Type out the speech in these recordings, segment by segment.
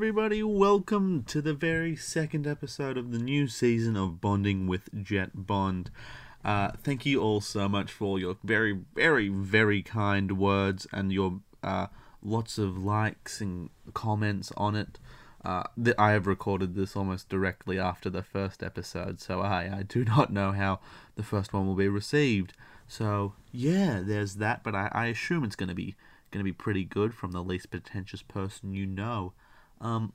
everybody. Welcome to the very second episode of the new season of Bonding with Jet Bond. Uh, thank you all so much for your very, very, very kind words and your uh, lots of likes and comments on it. Uh, th- I have recorded this almost directly after the first episode, so I, I do not know how the first one will be received. So yeah, there's that, but I, I assume it's gonna be gonna be pretty good from the least pretentious person you know. Um,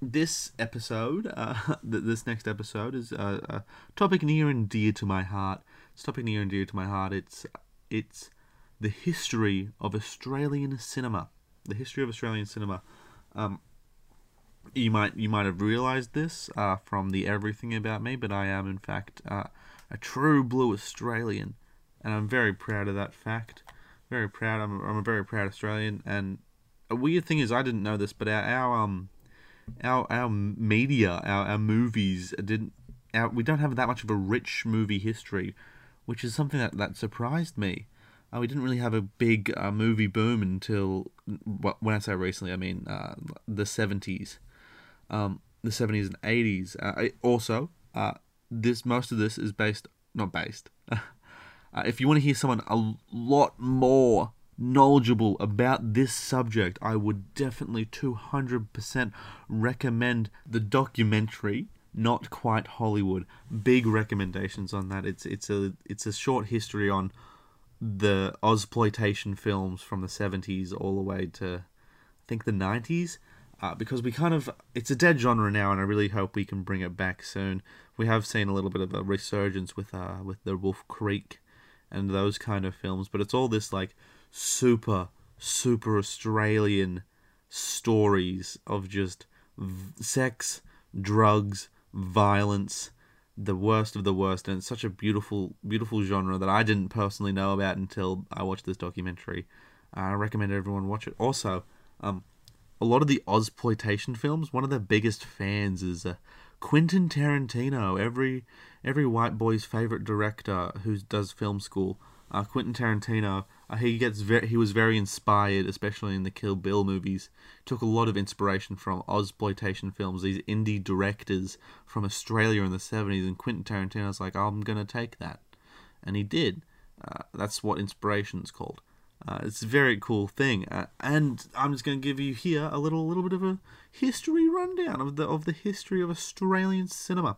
this episode, uh, th- this next episode is uh, a topic near and dear to my heart. It's a topic near and dear to my heart. It's it's the history of Australian cinema. The history of Australian cinema. Um, you might you might have realized this uh, from the everything about me, but I am in fact uh, a true blue Australian, and I'm very proud of that fact. Very proud. I'm, I'm a very proud Australian, and a weird thing is I didn't know this, but our, our um our our media, our, our movies didn't. Our, we don't have that much of a rich movie history, which is something that, that surprised me. Uh, we didn't really have a big uh, movie boom until when I say recently, I mean uh, the seventies, um, the seventies and eighties. Uh, also, uh, this most of this is based not based. Uh, if you want to hear someone a lot more knowledgeable about this subject, I would definitely 200% recommend the documentary Not Quite Hollywood. Big recommendations on that. It's it's a it's a short history on the Ozploitation films from the 70s all the way to I think the 90s. Uh, because we kind of it's a dead genre now, and I really hope we can bring it back soon. We have seen a little bit of a resurgence with uh with the Wolf Creek and those kind of films, but it's all this like super super Australian stories of just v- sex, drugs, violence, the worst of the worst, and it's such a beautiful beautiful genre that I didn't personally know about until I watched this documentary. Uh, I recommend everyone watch it. Also, um, a lot of the Ozploitation films, one of their biggest fans is uh, Quentin Tarantino. Every every white boy's favorite director who does film school, uh, Quentin Tarantino. Uh, he gets very he was very inspired, especially in the Kill Bill movies. Took a lot of inspiration from Ozploitation films. These indie directors from Australia in the seventies, and Quentin Tarantino Tarantino's like, I'm gonna take that, and he did. Uh, that's what inspiration's called. Uh, it's a very cool thing, uh, and I'm just to give you here a little little bit of a history rundown of the of the history of Australian cinema.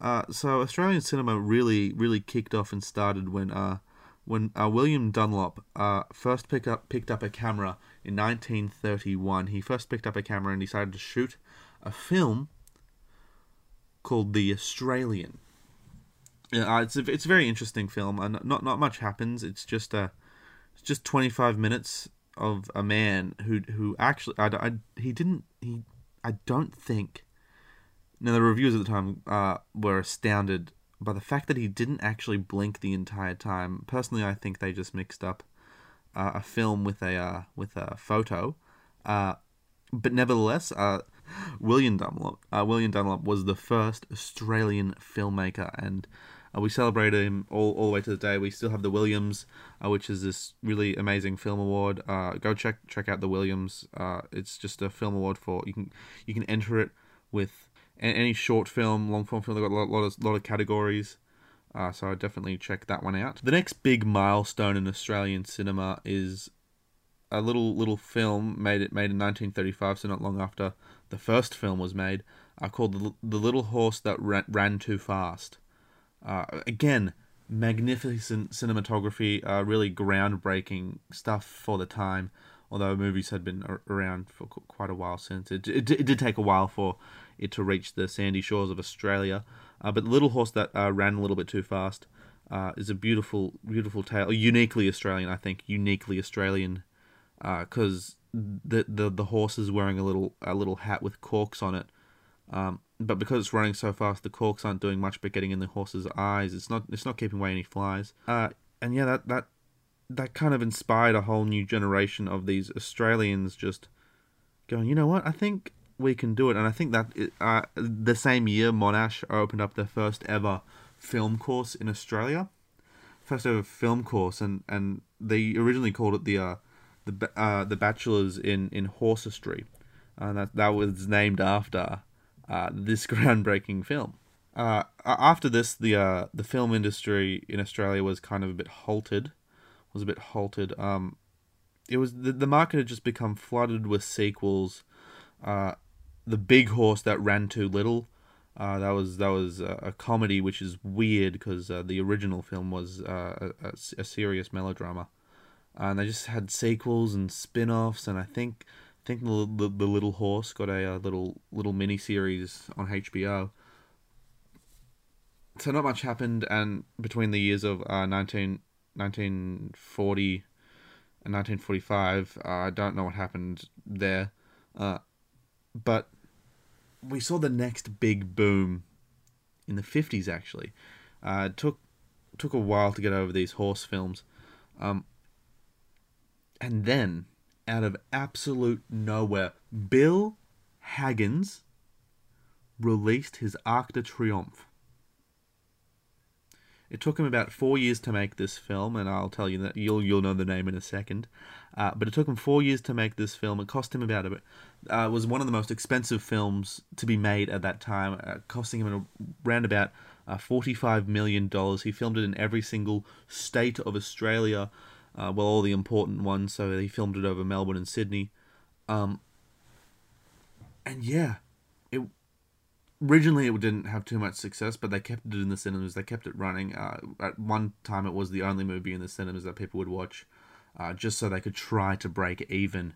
Uh, so Australian cinema really really kicked off and started when uh when uh, William Dunlop uh, first picked up picked up a camera in 1931. He first picked up a camera and decided to shoot a film called The Australian. Yeah, it's a, it's a very interesting film, and not not much happens. It's just a it's just 25 minutes of a man who who actually I, I, he didn't he I don't think now the reviews at the time uh, were astounded by the fact that he didn't actually blink the entire time. Personally, I think they just mixed up uh, a film with a uh, with a photo. Uh, but nevertheless, uh, William Dunlop uh, William Dunlop was the first Australian filmmaker and uh, we celebrated him all, all the way to the day. We still have the Williams, which is this really amazing film award. Go check check out the Williams. It's just a film award for you can you can enter it with any short film, long form film. They've got a lot, lot of lot of categories. Uh, so I definitely check that one out. The next big milestone in Australian cinema is a little little film made it made in 1935, so not long after the first film was made, uh, called the, the Little Horse That Ran, Ran Too Fast. Uh, again, magnificent cinematography, uh, really groundbreaking stuff for the time. Although movies had been around for quite a while since, it, it, it did take a while for it to reach the sandy shores of Australia. Uh, but the Little Horse That uh, Ran a Little Bit Too Fast uh, is a beautiful, beautiful tale, uniquely Australian, I think, uniquely Australian, because the, the the horse is wearing a little a little hat with corks on it. Um, but because it's running so fast, the corks aren't doing much but getting in the horse's eyes. It's not it's not keeping away any flies. Uh, and yeah, that that that kind of inspired a whole new generation of these Australians just going, you know what? I think we can do it. And I think that uh, the same year, Monash opened up their first ever film course in Australia, first ever film course, and and they originally called it the uh, the uh, the bachelors in in horsestry and that that was named after uh, this groundbreaking film. Uh, after this, the uh, the film industry in Australia was kind of a bit halted. Was a bit halted. Um, it was the, the market had just become flooded with sequels. Uh, the Big Horse that ran too little. Uh, that was that was a, a comedy, which is weird because uh, the original film was uh, a, a, serious melodrama, and they just had sequels and spin-offs, and I think I think the, the, the Little Horse got a, a little little mini series on HBO. So not much happened, and between the years of uh, 19, 1940 and 1945, uh, I don't know what happened there, uh, but we saw the next big boom in the 50s actually. Uh, it took took a while to get over these horse films. Um, and then out of absolute nowhere bill haggins released his arc de triomphe it took him about four years to make this film, and I'll tell you that you'll you'll know the name in a second. Uh, but it took him four years to make this film. It cost him about a bit uh, it was one of the most expensive films to be made at that time, uh, costing him around about uh, forty-five million dollars. He filmed it in every single state of Australia, uh, well, all the important ones. So he filmed it over Melbourne and Sydney, um, and yeah, originally it didn't have too much success, but they kept it in the cinemas. They kept it running. Uh, at one time, it was the only movie in the cinemas that people would watch, uh, just so they could try to break even.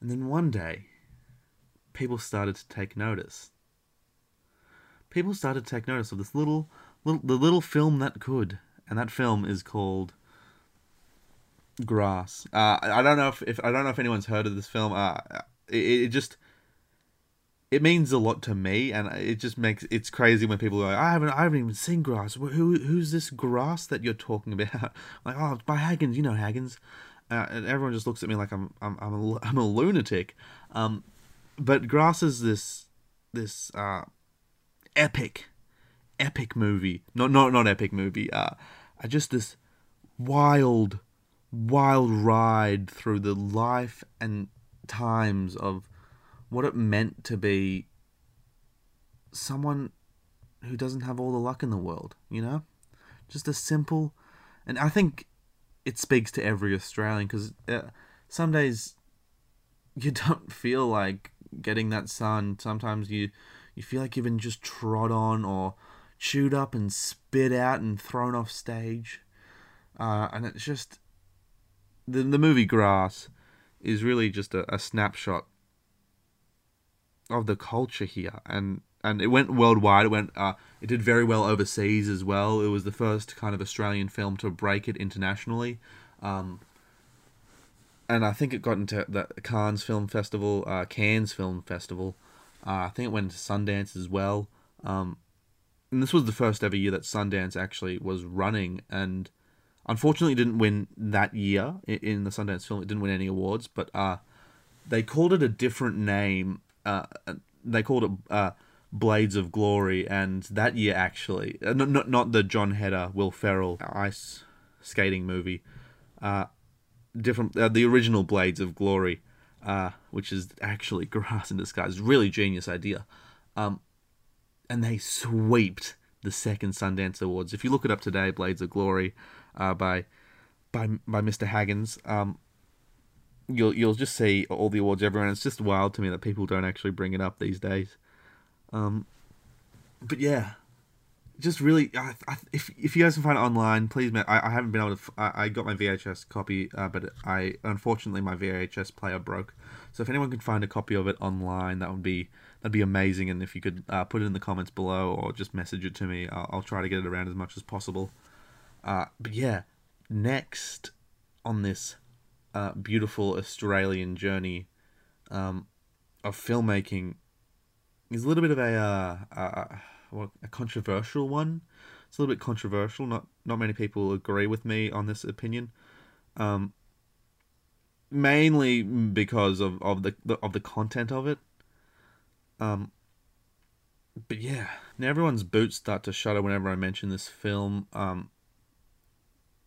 And then one day, people started to take notice. People started to take notice of this little, little, the little film that could, and that film is called Grass. Uh, I don't know if, if I don't know if anyone's heard of this film. Uh, it, it just it means a lot to me, and it just makes it's crazy when people go, "I haven't, I haven't even seen Grass. Who, who's this Grass that you're talking about?" like, oh, by Haggins. You know Haggins, uh, and everyone just looks at me like I'm, I'm, I'm a, I'm a lunatic. Um, but Grass is this, this uh, epic, epic movie. Not, not, not epic movie. Uh, just this wild, wild ride through the life and times of what it meant to be someone who doesn't have all the luck in the world, you know? Just a simple. And I think it speaks to every Australian because uh, some days you don't feel like getting that sun. Sometimes you, you feel like you've been just trod on or chewed up and spit out and thrown off stage. Uh, and it's just. The, the movie Grass is really just a, a snapshot of the culture here, and and it went worldwide. It went, uh, it did very well overseas as well. It was the first kind of Australian film to break it internationally, um, and I think it got into the Cannes Film Festival, uh, Cannes Film Festival. Uh, I think it went to Sundance as well. Um, and this was the first ever year that Sundance actually was running, and unfortunately, didn't win that year in the Sundance film. It didn't win any awards, but uh, they called it a different name uh, they called it uh, Blades of Glory, and that year actually, uh, not, not not the Jon Heder, Will Ferrell ice skating movie, uh, different uh, the original Blades of Glory, uh, which is actually grass in disguise, really genius idea, um, and they swept the second Sundance Awards. If you look it up today, Blades of Glory, uh, by by by Mr. Haggins, um, you'll you'll just see all the awards everywhere. And it's just wild to me that people don't actually bring it up these days. Um, but yeah, just really, I, I, if if you guys can find it online, please. I, I haven't been able to. I, got my VHS copy, uh, but I unfortunately my VHS player broke. So if anyone can find a copy of it online, that would be that'd be amazing. And if you could uh, put it in the comments below or just message it to me, I'll, I'll try to get it around as much as possible. Uh, but yeah, next on this uh, beautiful Australian journey um, of filmmaking is a little bit of a, uh, a, a controversial one. It's a little bit controversial. Not not many people agree with me on this opinion. Um, mainly because of, of the, the of the content of it. Um, but yeah, now everyone's boots start to shudder whenever I mention this film. Um,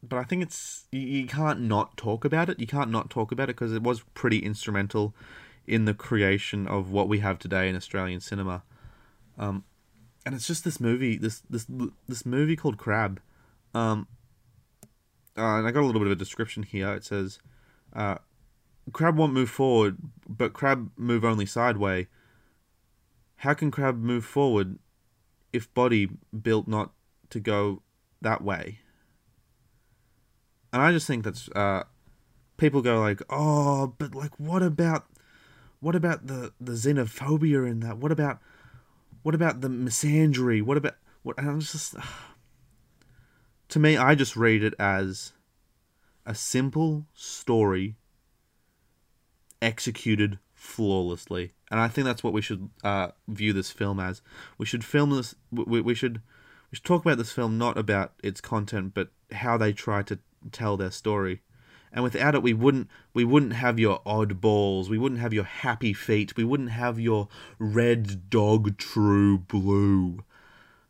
but I think it's you, you can't not talk about it. You can't not talk about it because it was pretty instrumental in the creation of what we have today in Australian cinema. Um, and it's just this movie, this this this movie called Crab. Um, uh, and I got a little bit of a description here. It says, uh, "Crab won't move forward, but crab move only sideways. How can crab move forward if body built not to go that way?" And I just think that's uh, people go like, "Oh, but like, what about, what about the the xenophobia in that? What about, what about the misandry? What about what?" And I'm just, to me, I just read it as a simple story executed flawlessly, and I think that's what we should uh, view this film as. We should film this. We, we should we should talk about this film not about its content, but how they try to tell their story. And without it we wouldn't we wouldn't have your oddballs we wouldn't have your happy feet we wouldn't have your red dog true blue.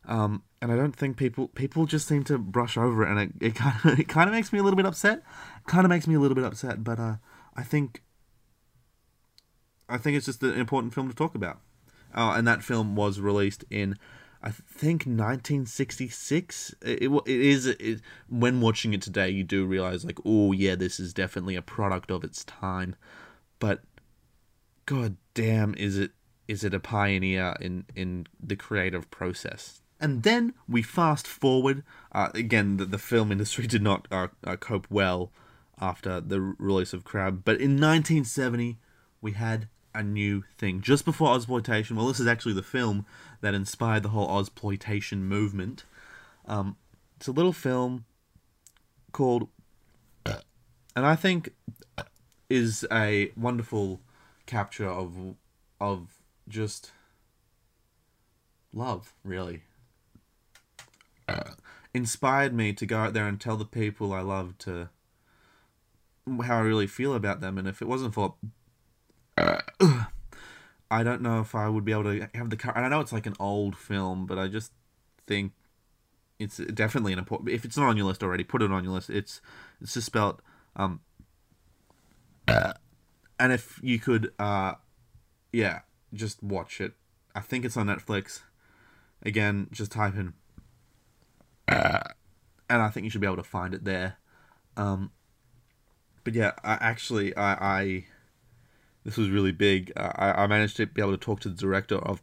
Um, and I don't think people people just seem to brush over it. And it, it kind of it kind of makes me a little bit upset. Kind of makes me a little bit upset. But uh, I think I think it's just an important film to talk about. Uh, and that film was released in I think 1966. It, it, it is it, when watching it today, you do realize like, oh yeah, this is definitely a product of its time. But god damn, is it is it a pioneer in in the creative process? And then we fast forward. Uh, again, the, the film industry did not uh, uh, cope well after the release of Crab, but in 1970 we had a new thing just before Ozploitation. Well, this is actually the film that inspired the whole Ozploitation movement. Um, it's a little film called, and I think is a wonderful capture of of just love, really. Inspired me to go out there and tell the people I love to how I really feel about them, and if it wasn't for I don't know if I would be able to have the. And I know it's like an old film, but I just think it's definitely an important. If it's not on your list already, put it on your list. It's it's just spelled. Um, and if you could, uh, yeah, just watch it. I think it's on Netflix. Again, just type in, and I think you should be able to find it there. Um, but yeah, I actually I I this was really big. I, I managed to be able to talk to the director of,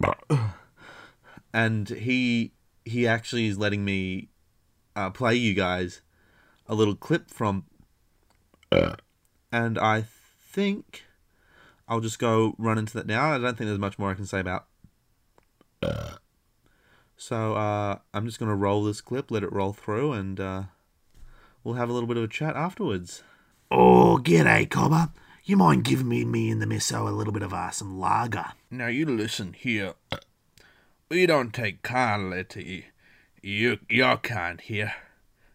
and he he actually is letting me uh, play you guys a little clip from, and I think I'll just go run into that now. I don't think there's much more I can say about. So uh, I'm just gonna roll this clip, let it roll through, and uh, we'll have a little bit of a chat afterwards. Oh, g'day, Cobber. You mind giving me, me and the misso a little bit of uh, some lager? Now you listen here. We don't take kindly to you, your kind here.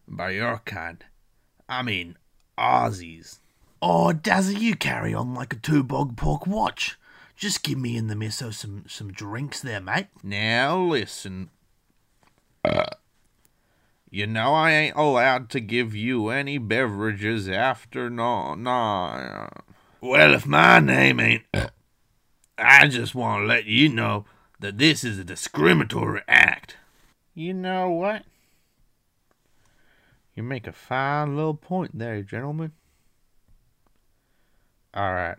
By your kind, I mean Aussies. Oh, Dazzy, you carry on like a two bog pork watch. Just give me and the misso some, some drinks there, mate. Now listen. Uh, you know I ain't allowed to give you any beverages after no no. Well, if my name ain't, I just want to let you know that this is a discriminatory act. You know what? You make a fine little point there, gentlemen. All right.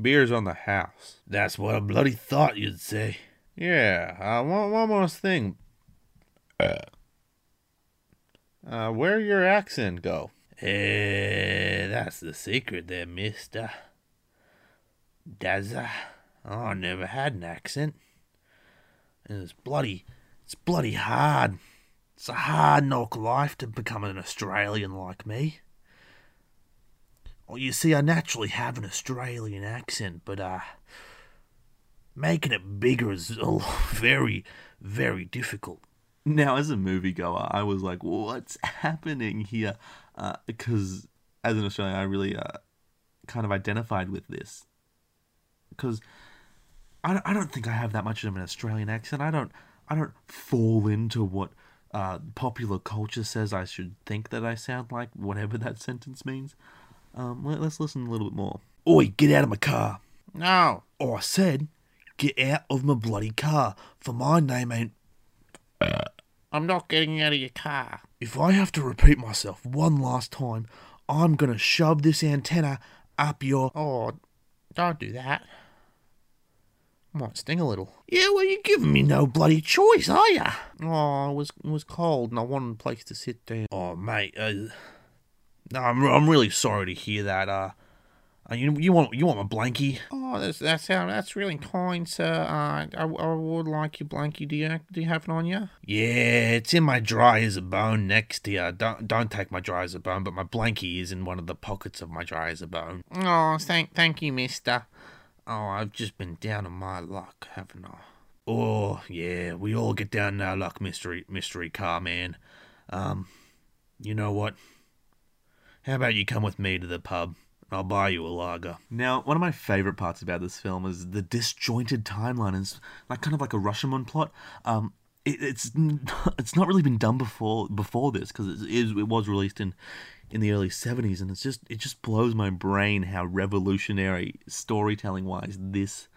Beer's on the house. That's what I bloody thought you'd say. Yeah, uh, one, one more thing. Uh, uh, where your accent go? Eh, that's the secret there, mister. Dazza. Oh, I never had an accent. And it's bloody, it's bloody hard. It's a hard knock life to become an Australian like me. Well, you see, I naturally have an Australian accent, but, uh, making it bigger is very, very difficult. Now, as a moviegoer, I was like, what's happening here? Because uh, as an Australian, I really uh, kind of identified with this. Because I don't, I don't think I have that much of an Australian accent. I don't I don't fall into what uh, popular culture says I should think that I sound like, whatever that sentence means. Um, let, us listen a little bit more. Oi, get out of my car. No. Oh, I said, get out of my bloody car, for my name ain't. I'm not getting out of your car. If I have to repeat myself one last time, I'm gonna shove this antenna up your. Oh, don't do that. Might sting a little. Yeah, well, you're giving me no bloody choice, are ya? Oh, it was it was cold and I wanted a place to sit down. Oh, mate. Uh, no, I'm I'm really sorry to hear that. Uh, uh, you you want you want my blankie? Oh, that's that's how that's really kind, sir. Uh, I, I would like your blankie. Do you do you have it on you? Yeah, it's in my dry as a bone next to you. Don't don't take my dry as a bone, but my blankie is in one of the pockets of my dry as a bone. Oh, thank thank you, Mister. Oh, I've just been down on my luck, haven't I? Oh, yeah, we all get down on our luck, mystery mystery car man. Um, you know what? How about you come with me to the pub? I'll buy you a lager. Now, one of my favorite parts about this film is the disjointed timeline. It's like kind of like a Rashomon plot. Um, it, it's it's not really been done before before this because it is it was released in in the early 70s and it's just it just blows my brain how revolutionary storytelling wise this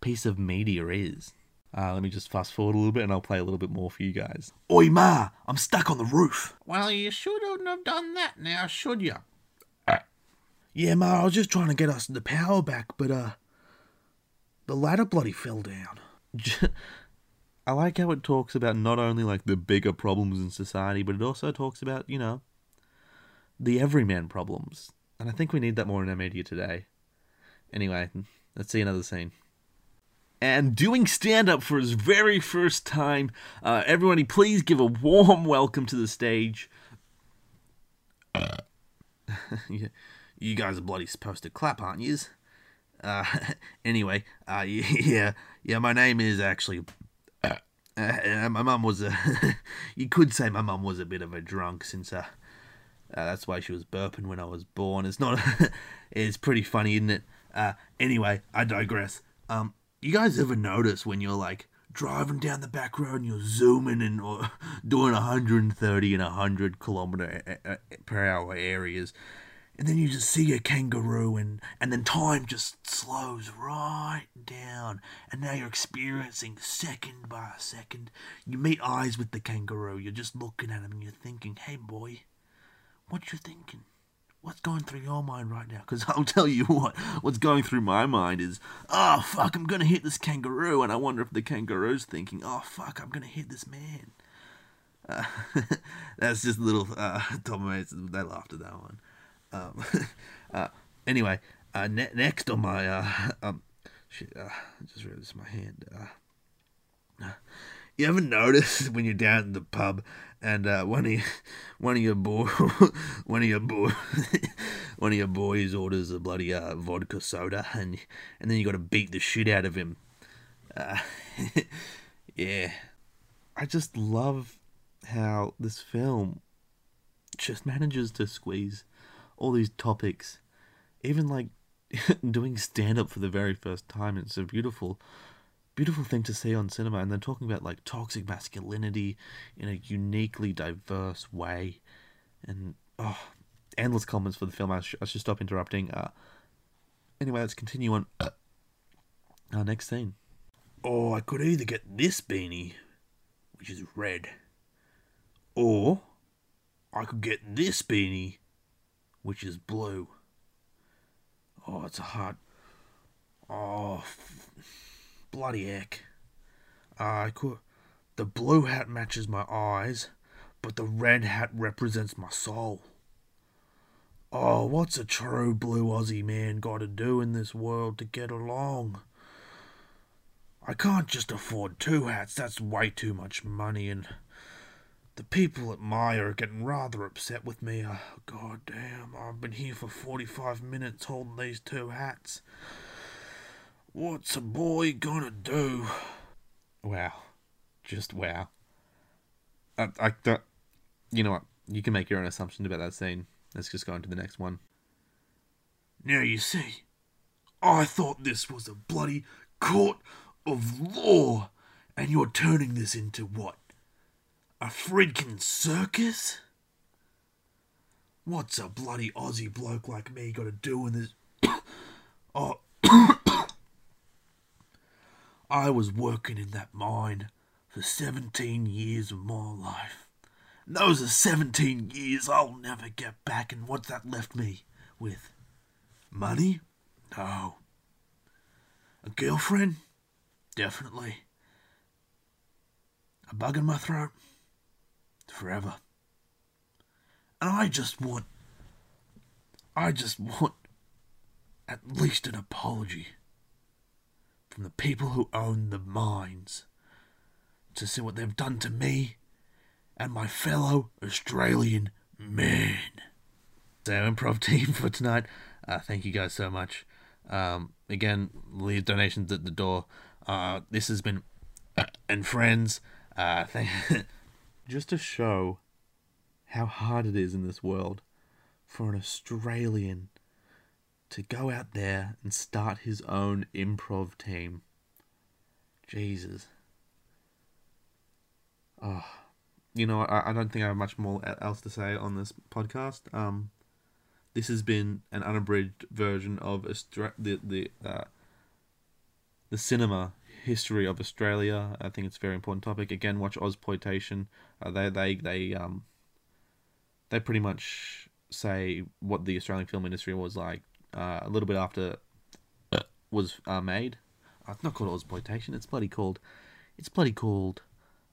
piece of media is uh, let me just fast forward a little bit and I'll play a little bit more for you guys. Oi, Ma, I'm stuck on the roof. Well, you shouldn't have done that now, should you? Yeah, Ma, I was just trying to get us the power back, but, uh, the ladder bloody fell down. I like how it talks about not only like the bigger problems in society, but it also talks about, you know, the everyman problems. And I think we need that more in our media today. Anyway, let's see another scene. And doing stand up for his very first time, uh, everybody, please give a warm welcome to the stage. you guys are bloody supposed to clap, aren't you? Uh, anyway, uh, yeah, yeah, my name is actually. Uh, uh, my mum was a. you could say my mum was a bit of a drunk since uh, uh, that's why she was burping when I was born. It's not. it's pretty funny, isn't it? Uh, anyway, I digress. Um, you guys ever notice when you're like driving down the back road and you're zooming and or doing 130 and 100 kilometer per hour areas, and then you just see a kangaroo and and then time just slows right down, and now you're experiencing second by second. You meet eyes with the kangaroo. You're just looking at him and you're thinking, "Hey, boy." what you thinking? What's going through your mind right now? Because I'll tell you what, what's going through my mind is, oh, fuck, I'm to hit this kangaroo. And I wonder if the kangaroo's thinking, oh, fuck, I'm to hit this man. Uh, that's just a little, uh, Tom mates, they laughed at that one. Um, uh, anyway, uh, ne- next on my, uh, um, shit, uh, I just read my hand. Uh, you ever notice when you're down in the pub and uh, one of your, one of your boy one of your boy one of your boys orders a bloody uh, vodka soda and and then you got to beat the shit out of him. Uh, yeah, I just love how this film just manages to squeeze all these topics, even like doing stand up for the very first time. It's a beautiful beautiful thing to see on cinema and they're talking about like toxic masculinity in a uniquely diverse way. And oh endless comments for the film. I, sh- I should stop interrupting. Uh anyway let's continue on. Our next scene. Oh i could either get this beanie which is red or i could get this beanie which is blue oh it's a hard oh bloody heck. Uh, I could. The blue hat matches my eyes, but the red hat represents my soul. Oh, what's a true blue Aussie man got to do in this world to get along? I can't just afford two hats, that's way too much money, and the people at Myer are getting rather upset with me. Oh, God damn, I've been here for 45 minutes holding these two hats. What's a boy gonna do? Wow. Just wow. I, I don't, you know what? You can make your own assumptions about that scene. Let's just go on to the next one. Now you see, I thought this was a bloody court of law, and you're turning this into what? A freaking circus? What's a bloody Aussie bloke like me got to do in this? oh, I was working in that mine for 17 years of my life. And those are 17 years I'll never get back, and what's that left me with? Money? No. A girlfriend? Definitely. A bug in my throat? Forever. And I just want. I just want at least an apology from the people who own the mines to see what they've done to me and my fellow Australian men. So, improv team for tonight, uh, thank you guys so much. Um, again, leave donations at the door. Uh, this has been uh, and friends. Uh, th- just to show how hard it is in this world for an Australian to go out there and start his own improv team. Jesus. Oh, you know, I, I don't think I have much more else to say on this podcast. Um, this has been an unabridged version of Austra- the the uh, the cinema history of Australia. I think it's a very important topic. Again, watch Ozploitation. Uh, they they they um they pretty much say what the Australian film industry was like uh, a little bit after was uh, made. Uh, it's not called Ozploitation. It's bloody called. It's bloody called.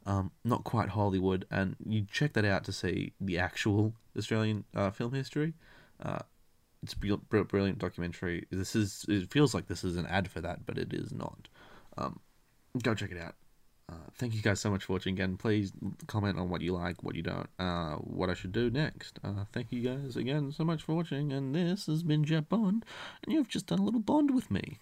Um, not quite Hollywood, and you check that out to see the actual Australian uh, film history. Uh, it's a brilliant documentary. This is it feels like this is an ad for that, but it is not. Um, go check it out. Uh, thank you guys so much for watching again. Please comment on what you like, what you don't, uh, what I should do next. Uh, thank you guys again so much for watching, and this has been Jet Bond, and you've just done a little bond with me.